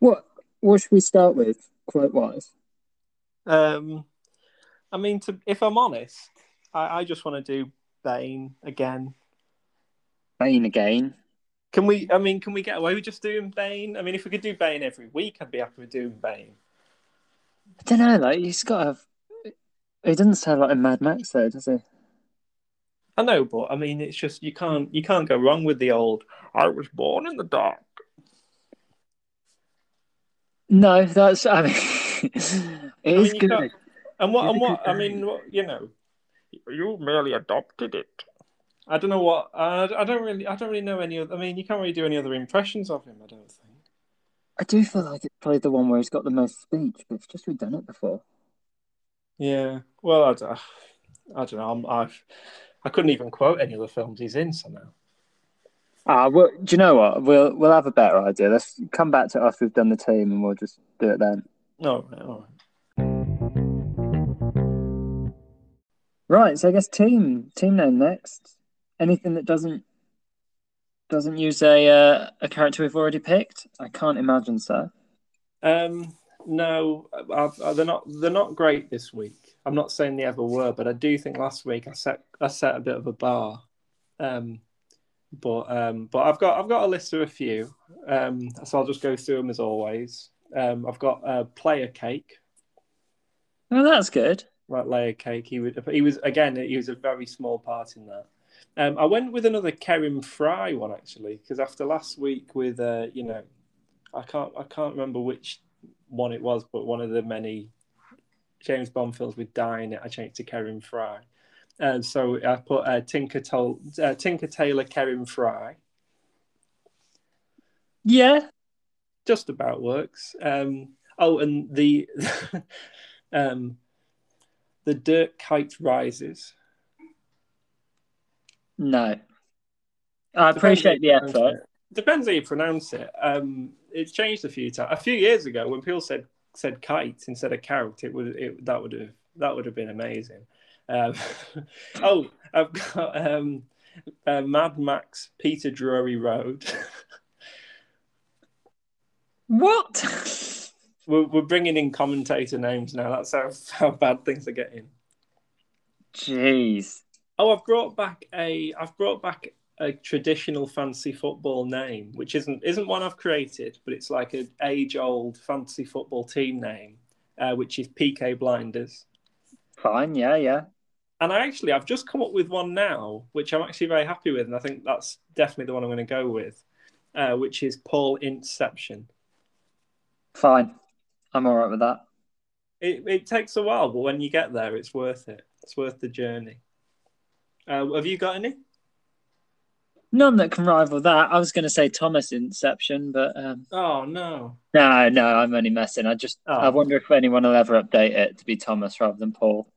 What what should we start with, quote wise? Um, I mean, to, if I'm honest, I, I just want to do Bane again. Bane again. Can we? I mean, can we get away with just doing Bane? I mean, if we could do Bane every week, I'd be happy with doing Bane. I don't know. Like he's got to have. He doesn't sound like a Mad Max though, does he? I know, but I mean, it's just you can't you can't go wrong with the old. I was born in the dark. No, that's. I mean, it I is mean, good. And what It's and what I mean, what, you know, you merely adopted it. I don't know what I, I don't really I don't really know any other. I mean, you can't really do any other impressions of him. I don't think. I do feel like it's probably the one where he's got the most speech, but it's just we've done it before. Yeah. Well, I don't, I don't know. I'm, I've I couldn't even quote any of the films he's in somehow. Ah, well, do you know what? We'll we'll have a better idea. Let's come back to us. we've done the team, and we'll just do it then. All right. All right. Right. So I guess team team name next. Anything that doesn't doesn't use a uh, a character we've already picked? I can't imagine so. Um, no, I've, uh, they're not. They're not great this week. I'm not saying they ever were, but I do think last week I set I set a bit of a bar. Um, but um, but I've got I've got a list of a few. Um, so I'll just go through them as always. Um, I've got uh, player cake. Oh, that's good. Right, layer cake. He would. He was again. He was a very small part in that. Um, I went with another Kevin Fry one actually because after last week with uh, you know, I can't I can't remember which one it was, but one of the many James Bond films with it, I changed to Kevin Fry. Um, so I put uh, Tinker, Tol- uh, Tinker Tailor Kevin Fry. Yeah. Just about works. Um, oh, and the um, the Dirt Kite Rises. No. I appreciate the Depends how you effort. it. Depends how you pronounce it. Um, it's changed a few times. A few years ago, when people said said kite instead of carrot, it would it, that would have that would have been amazing. Um, oh, I've got um, uh, Mad Max Peter Drury Road. What? we're, we're bringing in commentator names now. That's how, how bad things are getting. Jeez. Oh, I've brought back a I've brought back a traditional fantasy football name, which isn't isn't one I've created, but it's like an age old fantasy football team name, uh, which is PK Blinders. Fine. Yeah. Yeah. And I actually I've just come up with one now, which I'm actually very happy with, and I think that's definitely the one I'm going to go with, uh, which is Paul Inception. Fine. I'm all right with that. It it takes a while, but when you get there, it's worth it. It's worth the journey. Uh, have you got any? None that can rival that. I was going to say Thomas Inception, but um, Oh no. no, no, I'm only messing. I just, Oh. I wonder if anyone will ever update it to be Thomas rather than Paul.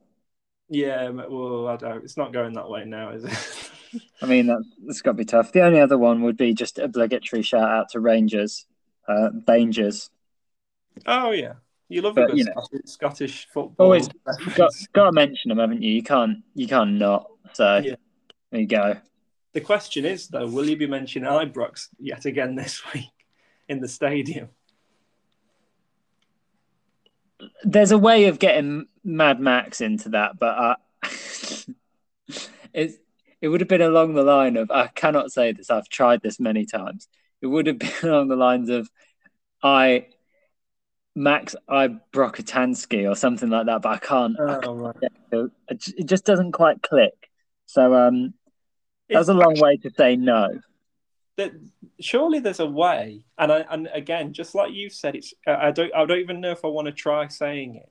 Yeah, well, I don't. It's not going that way now, is it? I mean, that's, that's got to be tough. The only other one would be just obligatory shout out to Rangers, uh, Bangers. oh yeah, you love But, a good you know. Scottish, Scottish football. Always got got to mention them, haven't you? You can't, you can't not. So Yeah. there you go. The question is though, will you be mentioning Ibrox yet again this week in the stadium? There's a way of getting Mad Max into that, but uh, it it would have been along the line of I cannot say this. I've tried this many times. It would have been along the lines of I Max I Brokatansky or something like that, but I can't. Oh right. can't it it just doesn't quite click. So um, that's a long way to say no. that surely there's a way and I, and again just like you said it's I don't I don't even know if I want to try saying it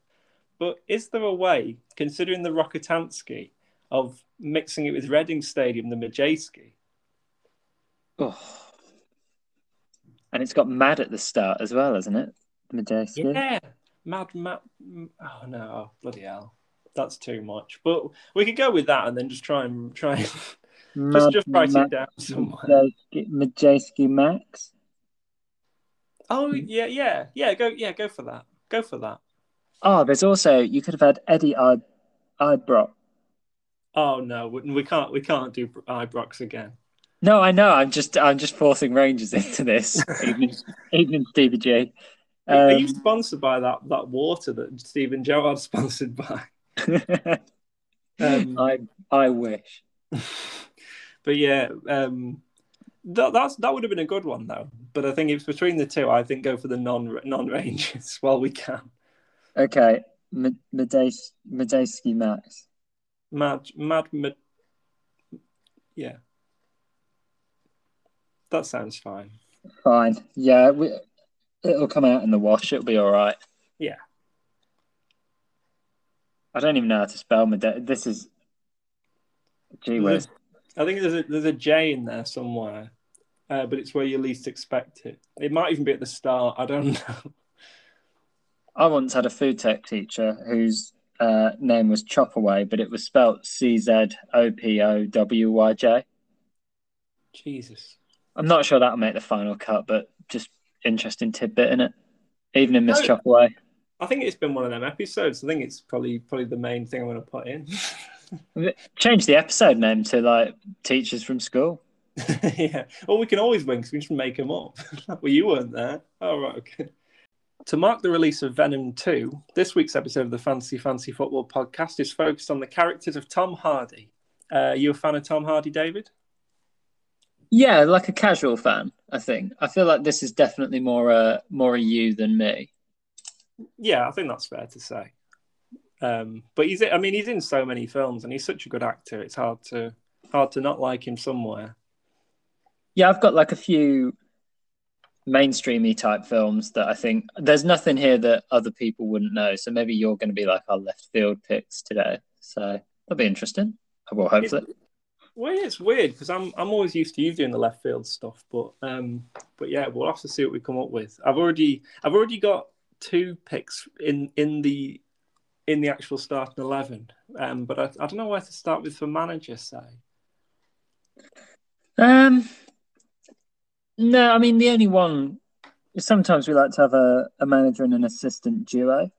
but is there a way considering the Rockatansky of mixing it with Reading Stadium the Madejski Oh. And it's got mad at the start as well, isn't it? Majestic. yeah mad mad oh no oh, bloody hell that's too much but we could go with that and then just try and try and just just write it down somewhere Majestic Max. oh yeah yeah yeah go yeah go for that go for that Oh, there's also you could have had Eddie I Ibrox. oh no we, we can't we can't do Ibrox again No, I know. I'm just I'm just forcing Rangers into this. even, even Stevie G. Are you Um, sponsored by that that water that Steven Gerrard sponsored by? Um, I I wish. but yeah, um, that that's that would have been a good one though. But I think it's between the two. I think go for the non non Rangers while we can. Okay, M- Madejski Max. Mad, mad, mad. Yeah, that sounds fine. Fine. Yeah, we, it'll come out in the wash. It'll be all right. Yeah. I don't even know how to spell Mede. This is. Gee whiz. I think there's a there's a J in there somewhere, uh, but it's where you least expect it. It might even be at the start. I don't know. I once had a food tech teacher whose uh, name was Chopaway, but it was spelt C Z O P O W Y J. Jesus. I'm not sure that'll make the final cut, but just interesting tidbit in it. Evening, Miss No. Chopaway. I think it's been one of them episodes. I think it's probably probably the main thing I'm going to put in. Change the episode name to like teachers from school. yeah. Well, we can always win because we just make them up. well, you weren't there. Oh, right. Okay. To mark the release of Venom 2, this week's episode of the Fancy Fancy Football podcast is focused on the characters of Tom Hardy. Uh, you a fan of Tom Hardy, David? Yeah, like a casual fan, I think. I feel like this is definitely more a more a you than me. Yeah, I think that's fair to say. Um, but he's, I mean, he's in so many films and he's such a good actor. It's hard to hard to not like him somewhere. Yeah, I've got like a few mainstreamy type films that I think there's nothing here that other people wouldn't know. So maybe you're going to be like our left field picks today. So that'll be interesting. Well, hopefully. Well, yeah, it's weird because I'm I'm always used to you doing the left field stuff, but um, but yeah, we'll have to see what we come up with. I've already I've already got two picks in in the in the actual starting eleven, um, but I, I don't know where to start with for manager. Say, Um, no, I mean the only one. Sometimes we like to have a, a manager and an assistant duo,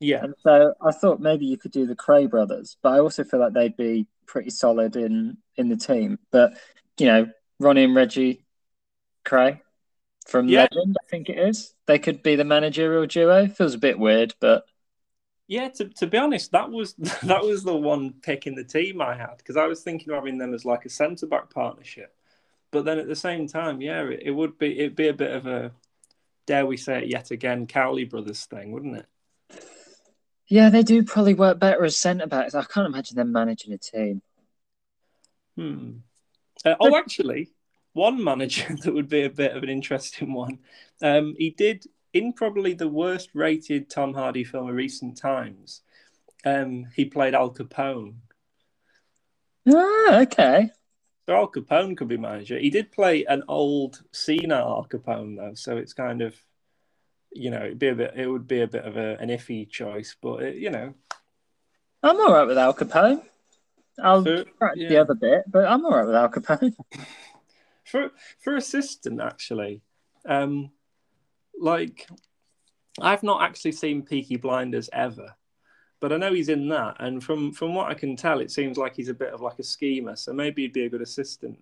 yeah, and so I thought maybe you could do the Kray brothers, but I also feel like they'd be pretty solid in in the team. But you know, Ronnie and Reggie Kray from Yeah. Legend, I think it is. They could be the managerial duo. Feels a bit weird, but yeah. To, to be honest, that was that was the one pick in the team I had because I was thinking of having them as like a centre back partnership, but then at the same time, yeah, it, it would be it'd be a bit of a dare we say it yet again, Cowley brothers thing, wouldn't it? yeah, they do probably work better as centre backs. I can't imagine them managing a team. Hmm. Uh, oh, actually, one manager that would be a bit of an interesting one. Um, he did in probably the worst rated Tom Hardy film of recent times. Um, he played Al Capone. Ah, okay. So Al Capone could be manager. He did play an old senile Al Capone though, so it's kind of, you know, it'd be a bit. It would be a bit of a, an iffy choice, but it, you know, I'm all right with Al Capone. I'll For- correct the other bit, but I'm all right with Al Capone. for for assistant actually um like i've not actually seen peaky blinders ever but i know he's in that and from from what i can tell it seems like he's a bit of like a schemer so maybe he'd be a good assistant.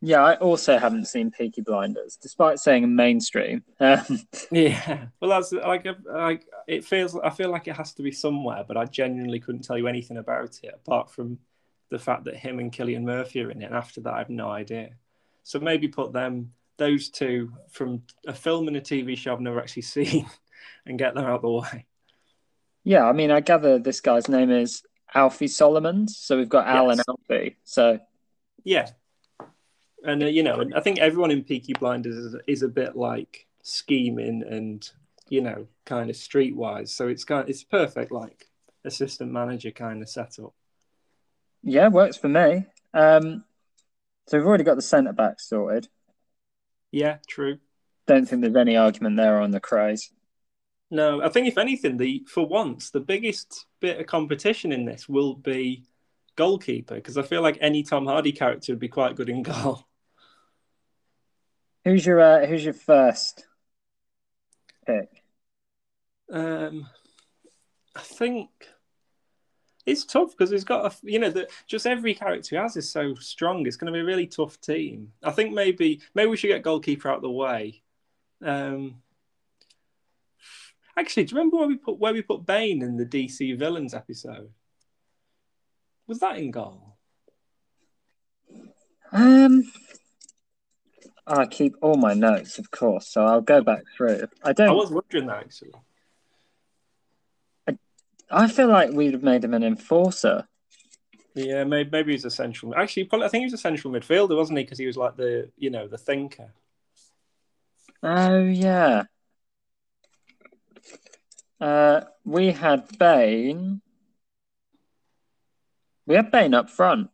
Yeah, I also haven't seen Peaky Blinders, despite saying mainstream. Um, yeah well that's like a- like it feels i feel like it has to be somewhere but i genuinely couldn't tell you anything about it apart from the fact that him and Cillian Murphy are in it and after that i have no idea. So maybe put them those two from a film and a tv show i've never actually seen and get them out of the way yeah, I mean, I gather this guy's name is Alfie Solomons, so we've got Al and Alfie. So yeah and uh, you know i think everyone in peaky blinders is, is a bit like scheming and you know kind of streetwise so it's kind of, it's perfect like assistant manager kind of setup yeah, works for me. Um, so we've already got the centre back sorted. yeah true Don't think there's any argument there on the Krays. No, I think if anything, the for once the biggest bit of competition in this will be goalkeeper because I feel like any Tom Hardy character would be quite good in goal. Who's your uh, Who's your first pick? Um, I think it's tough because he's got a you know that just every character he has is so strong. It's going to be a really tough team. I think maybe maybe we should get goalkeeper out of the way. Um, Actually, do you remember where we put where we put Bane in the DC villains episode? Was that in goal? Um, I keep all my notes, of course, so I'll go back through. I don't. I was wondering that actually. I feel like we'd have made him an enforcer. Yeah, maybe maybe he's a central. Actually, probably, I think he was a central midfielder, wasn't he? Because he was like the you know the thinker. Oh yeah. Uh, we had Bane. We had Bane up front.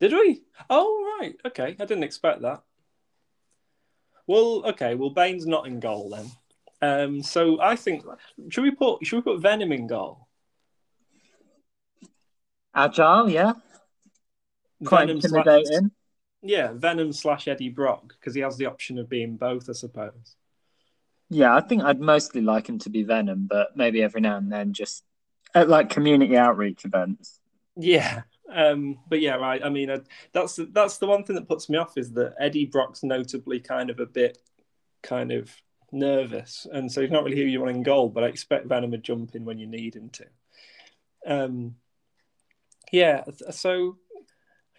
Did we? Oh right, okay. I didn't expect that. Well, okay. Well, Bane's not in goal then. Um, so I think should we put should we put Venom in goal? Agile, yeah. Quite Venom intimidating. slash, yeah, Venom slash Eddie Brock because he has the option of being both, I suppose. Yeah, I think I'd mostly like him to be Venom, but maybe every now and then just at like community outreach events. Yeah, um, but yeah, right. I mean, uh, that's that's the one thing that puts me off is that Eddie Brock's notably kind of a bit kind of nervous, and so he's not really who you want in goal. But I expect Venom to jump in when you need him to. Um, yeah, so I'm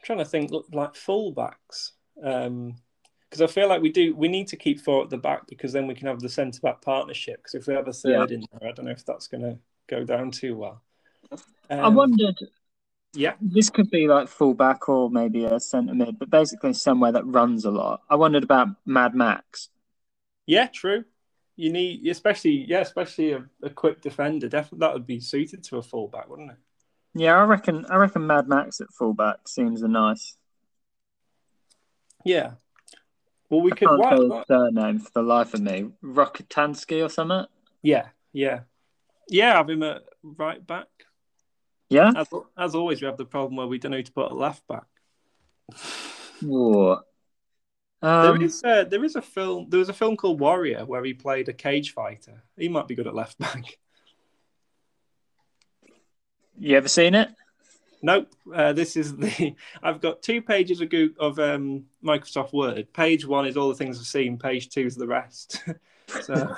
trying to think look, like fullbacks. Um, because I feel like we do we need to keep four at the back because then we can have the centre back partnership. Because if we have a third Yeah. in there, I don't know if that's going to go down too well. I Um, wondered, Yeah, this could be like fullback or maybe a centre mid, but basically somewhere that runs a lot. I wondered about Mad Max. yeah, true. You need, especially yeah, especially a, a quick defender. Definitely, that would be suited to a fullback, wouldn't it? Yeah, I reckon. I reckon Mad Max at fullback seems a nice. Yeah. Well, we I could. can't Why, tell his why- surname for the life of me. Rockatansky or something. yeah, yeah, yeah. Have him at right back. Yeah. As, as always, we have the problem where we don't know who to put at left back. Whoa. there Um, is uh, there is a film. There was a film called Warrior where he played a cage fighter. He might be good at left back. you ever seen it? Nope. Uh, this is the. I've got two pages of Google, of um, Microsoft Word. Page one is all the things I've seen. Page two is the rest. so,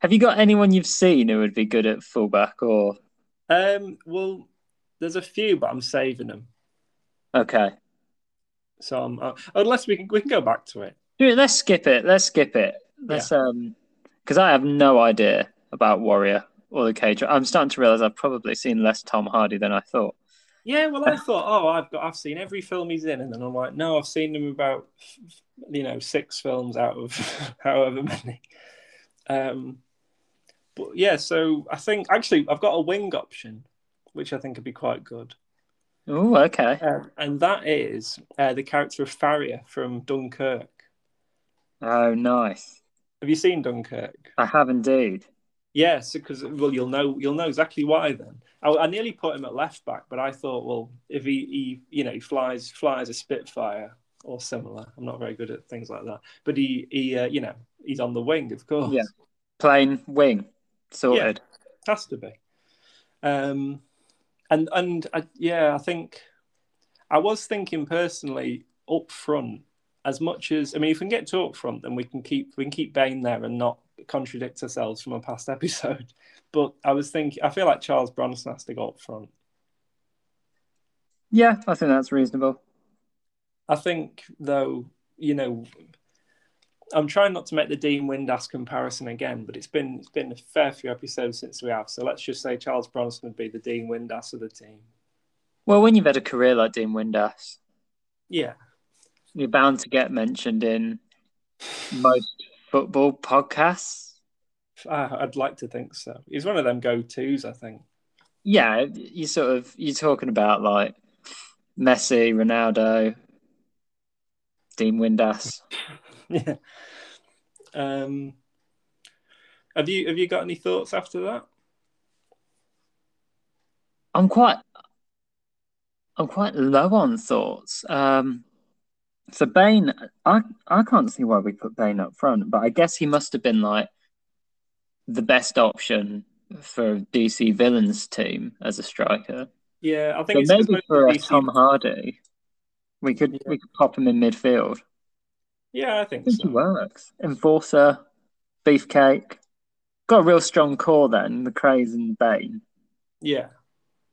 Have you, got anyone you've seen who would be good at fullback or? um, well, there's a few, but I'm saving them. Okay. So I'm, uh, unless we can we can go back to it. Dude, let's skip it. Let's skip it. Let's um, because I have no idea about Warrior or the Cage. I'm starting to realize I've probably seen less Tom Hardy than I thought. Yeah, well, I thought, oh, I've got, I've seen every film he's in, and then I'm like, no, I've seen him about, you know, six films out of however many. Um, but yeah, so I think actually I've got a wing option, which I think would be quite good, Oh, okay. um, and that is uh, the character of Farrier from Dunkirk. Oh, nice. Have you seen Dunkirk? I have indeed. Yes, because well, you'll know you'll know exactly why. Then I, I nearly put him at left back, but I thought, well, if he, he you know he flies flies a Spitfire or similar, I'm not very good at things like that. But he he uh, you know he's on the wing, of course. Yeah. Plane wing, sorted. has to be. Um, and and I, yeah, I think I was thinking personally up front. As much as I mean, if we can get to up front, then we can keep we can keep Bane there and not contradict ourselves from a past episode. But I was thinking, I feel like Charles Bronson has to go up front. Yeah, I think that's reasonable. I think though, you know, I'm trying not to make the Dean Windass comparison again, but it's been it's been a fair few episodes since we have. So let's just say Charles Bronson would be the Dean Windass of the team. Well, when you've had a career like Dean Windass, Yeah, you're bound to get mentioned in most football podcasts. I- I'd like to think so. He's one of them go tos, I think. Yeah, you sort of you're talking about like Messi, Ronaldo, Dean Windass. Yeah. Um, have you have you got any thoughts after that? I'm quite I'm quite low on thoughts. Um, so Bane, I I can't see why we put Bane up front, but I guess he must have been like the best option for DC villains team as a striker. Yeah, I So think it's maybe for a DC Tom Hardy, we could Yeah. we could pop him in midfield. Yeah, I I think think he so. works. Enforcer, beefcake. got a real strong core then, the Krays and Bane. Yeah.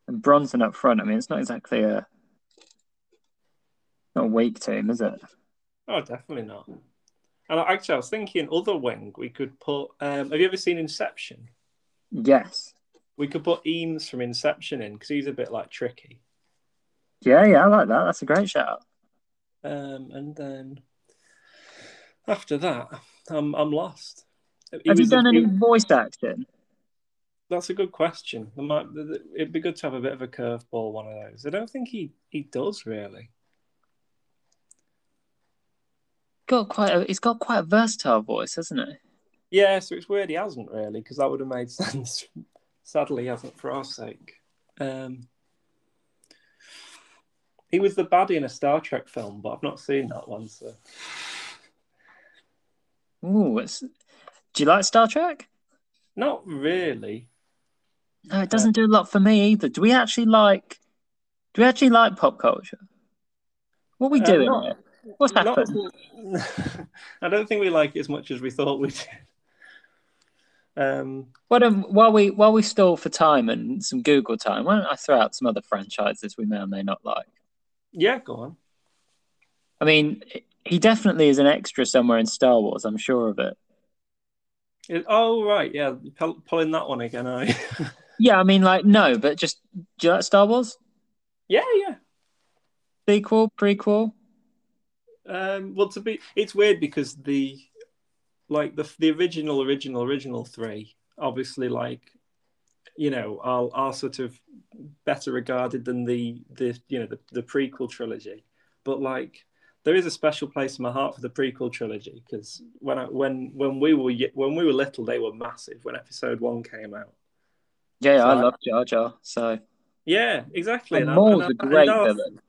And Bronson up front, I mean, it's not exactly a not a weak team, is it? Oh, definitely not. And actually, I was thinking other wing. We could put. Um, have you ever seen Inception? Yes. We could put Eames from Inception in because he's a bit like tricky. Yeah, yeah, I like that. That's a great shout. Um, and then after that, I'm I'm lost. He Have you done any voice acting? That's a good question. Might, it'd be good to have a bit of a curveball one of those. I don't think he, he does really. Got quite. A, he's got quite a versatile voice, hasn't he? Yeah, so it's weird he hasn't really because that would have made sense. Sadly, he hasn't for our sake. Um, he was the baddie in a Star Trek film, but I've not seen that one. So Ooh, it's. Do you like Star Trek? not really. No, it doesn't do a lot for me either. Do we actually like? Do we actually like pop culture? What are we Uh, doing not-? What's happened? I don't think we like it as much as we thought we did. Um, Why don't while we while we stall for time and some Google time, why don't I throw out some other franchises we may or may not like? yeah, go on. I mean, he definitely is an extra somewhere in Star Wars. I'm sure of it. It- oh right, yeah, pull, pulling that one again. I Yeah, I mean, like no, but just do you like Star Wars? yeah, yeah. Sequel, prequel? Um, well, to be, it's weird because the like the the original, original, original three, obviously, like you know, are are sort of better regarded than the the you know the, the prequel trilogy. But like, there is a special place in my heart for the prequel trilogy because when I, when when we were when we were little, they were massive. When Episode One came out, Yeah, So I I- love Jar Jar. So yeah, exactly. and I- Maul's a and great villain.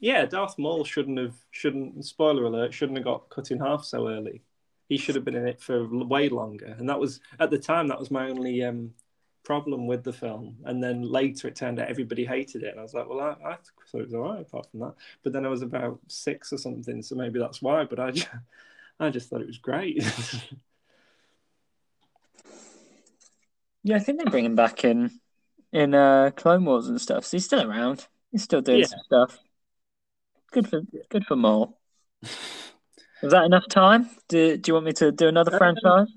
Yeah, Darth Maul shouldn't have shouldn't spoiler alert shouldn't have got cut in half so early. He should have been in it for way longer, and that was at the time that was my only um, problem with the film. And then later it turned out everybody hated it, and I was like, well, I, I thought it was alright apart from that. But then I was about six or something, so maybe that's why. But I just, I just thought it was great. Yeah, I think they bring him back in in uh, Clone Wars and stuff. So he's still around. He's still doing Yeah. some stuff. Good for good for Maul. Was that enough time? Do Do you want me to do another Um, franchise?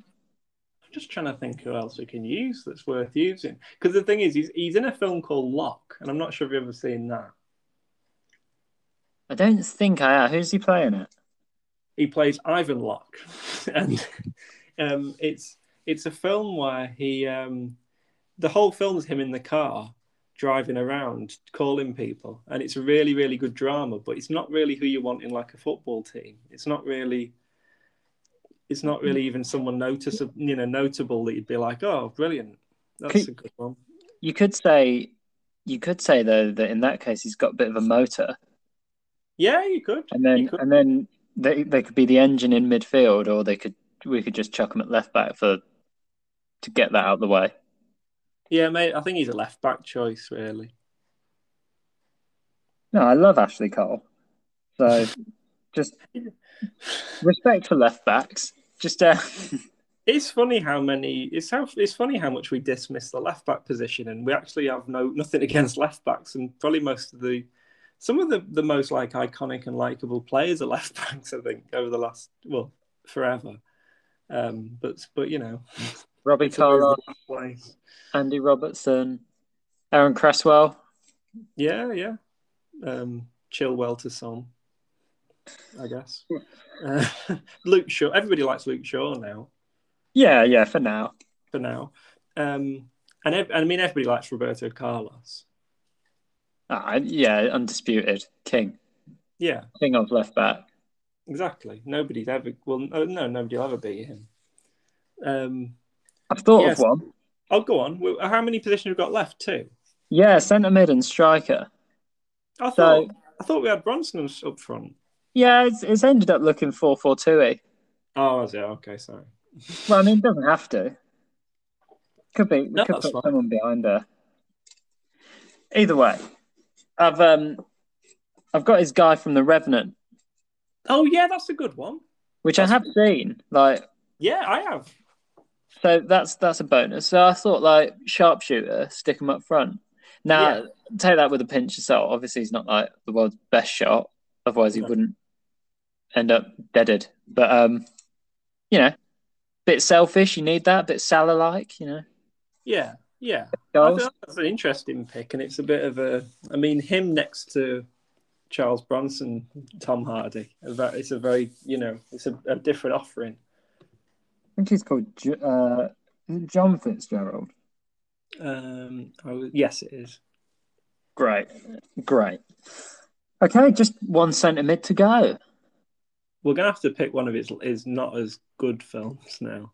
I'm just trying to think who else we can use that's worth using. Because the thing is, he's he's in a film called Locke, and I'm not sure if you've ever seen that. I don't think I am. Who's he playing it? he plays Ivan Locke, and um, it's it's a film where he um, the whole film is him in the car driving around calling people, and it's a really really good drama. But it's not really who you want in like a football team. It's not really. It's not really mm. even someone noticeable, you know, notable that you'd be like, "Oh, brilliant, that's Could- a good one." You could say, you could say though that in that case he's got a bit of a motor, Yeah, you could. and then could. and then they they could be the engine in midfield, or they could we could just chuck him at left back for to get that out of the way. Yeah, mate. I think he's a left back choice, really. No, I love Ashley Cole. So just respect for left backs. Just uh, It's funny how many. It's how it's funny how much we dismiss the left back position, and we actually have no nothing against left backs, and probably most of the some of the the most like iconic and likable players are left backs. I think over the last well forever. Um, but but you know, Robbie Carlos. Andy Robertson, Aaron Cresswell. Yeah, yeah. Um, Chilwell to some, I guess. Uh, Luke Shaw. Everybody likes Luke Shaw now. Yeah, yeah, for now. For now, um, and ev- I mean everybody likes Roberto Carlos. Ah, yeah, undisputed king, Yeah, king of left back. exactly. Nobody's ever well, no, no nobody will ever beat him. Um, I've thought Yes. of one. oh, go on. How many positions have we got left? Two. Yeah, centre mid and striker. I So thought I thought we had Bronson up front. yeah, it's, it's ended up looking four four two e. Oh, is it? Okay, sorry. Well, I mean, it doesn't have to. Could be. We No, could put fine. someone behind her. Either way, I've um, I've got his guy from the Revenant, Oh yeah, that's a good one. which I That's have seen. Like, Yeah, I have. So that's that's a bonus. So I thought like sharpshooter, stick him up front. Now Yeah. take that with a pinch of salt. Obviously, he's not like the world's best shot. Otherwise, he wouldn't end up deaded. But um, you know, bit selfish. You need that. Bit Salah like. You know, Yeah, yeah. I think that's an interesting pick, and it's a bit of a. I mean, him next to Charles Bronson, Tom Hardy. It's a very, you know, it's a, a different offering. I think he's called uh, John Fitzgerald. Um, was, yes, it is. Great, great. Okay, just one centre mid to go. We're gonna have to pick one of his his not as good films now.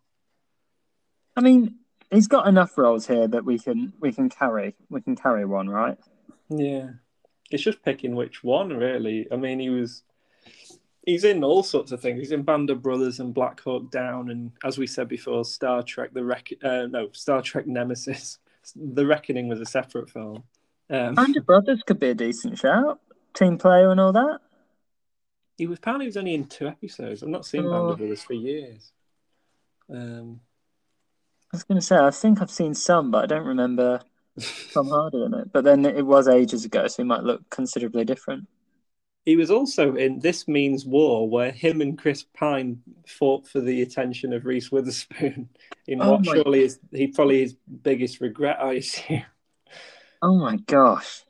I mean, he's got enough roles here that we can we can carry we can carry one, right? Yeah, it's just picking which one, really. I mean, he was. He's in all sorts of things. He's in Band of Brothers and Black Hawk Down, and as we said before, Star Trek: The Rec- uh, no, Star Trek Nemesis. The Reckoning was a separate film. Um, Band of Brothers could be a decent shout. Team player and all that. he was apparently he was only in two episodes. I've not seen Band Oh. of Brothers for years. Um, I was going to say I think I've seen some, but I don't remember Tom Hardy in it. But then it was ages ago, so he might look considerably different. He was also in This Means War, where him and Chris Pine fought for the attention of Reese Witherspoon in Oh what surely is he probably his biggest regret. I assume. Oh my gosh!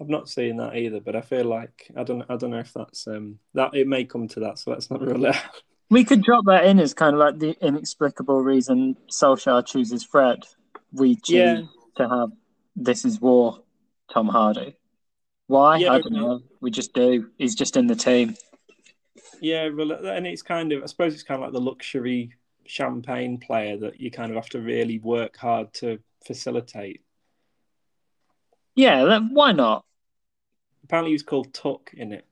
I've not seen that either, but I feel like I don't I don't know if that's um that it may come to that, so let's not rule it out. We could drop that in as kind of like the inexplicable reason Solskjaer chooses Fred. We choose Yeah. to have This Is War, Tom Hardy. Why? Yeah, I don't know. We just do. He's just in the team. Yeah, rel- and it's kind of I suppose it's kind of like the luxury champagne player that you kind of have to really work hard to facilitate. Yeah, then why not? Apparently, he's called Tuck in it.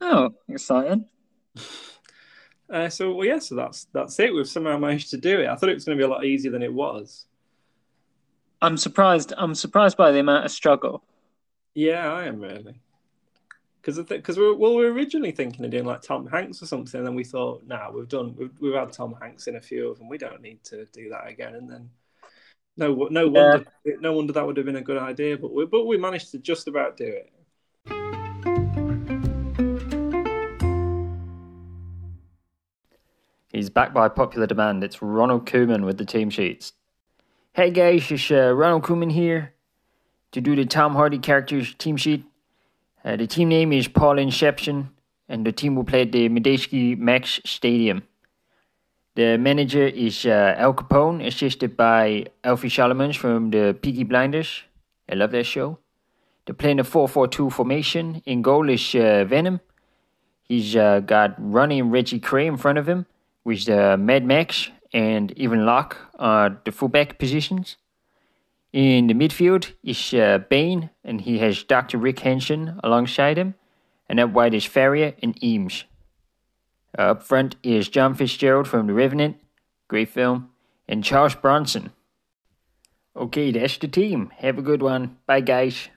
Oh, exciting. Uh, so well, yeah, so that's that's it. We've somehow managed to do it. I thought it was going to be a lot easier than it was. I'm surprised. I'm surprised by the amount of struggle. Yeah, I am really. Because because we were, well, we were originally thinking of doing like Tom Hanks or something, and then we thought, nah, we've done we've, we've had Tom Hanks in a few of them. We don't need to do that again. And then no no wonder no wonder that would have been a good idea. But we but we managed to just about do it. He's back by popular demand. It's Ronald Koeman with the team sheets. Hey guys, it's uh, Ronald Koeman here to do the Tom Hardy characters team sheet. Uh, the team name is Paul Inception, and the team will play at the Madejski Max Stadium. The manager is uh, Al Capone, assisted by Alfie Solomons from the Peaky Blinders. I love that show. They're playing a 4 4 2 formation. In goal is uh, Venom. He's uh, got Ronnie and Reggie Kray in front of him, with uh, Mad Max and Ivan Locke are the fullback positions. In the midfield is uh, and he has Dr. Rick Hansen alongside him, and up wide is Farrier and Eames. Uh, up front is John Fitzgerald from The Revenant, great film, and Charles Bronson. Okay, that's the team. Have a good one. Bye, guys.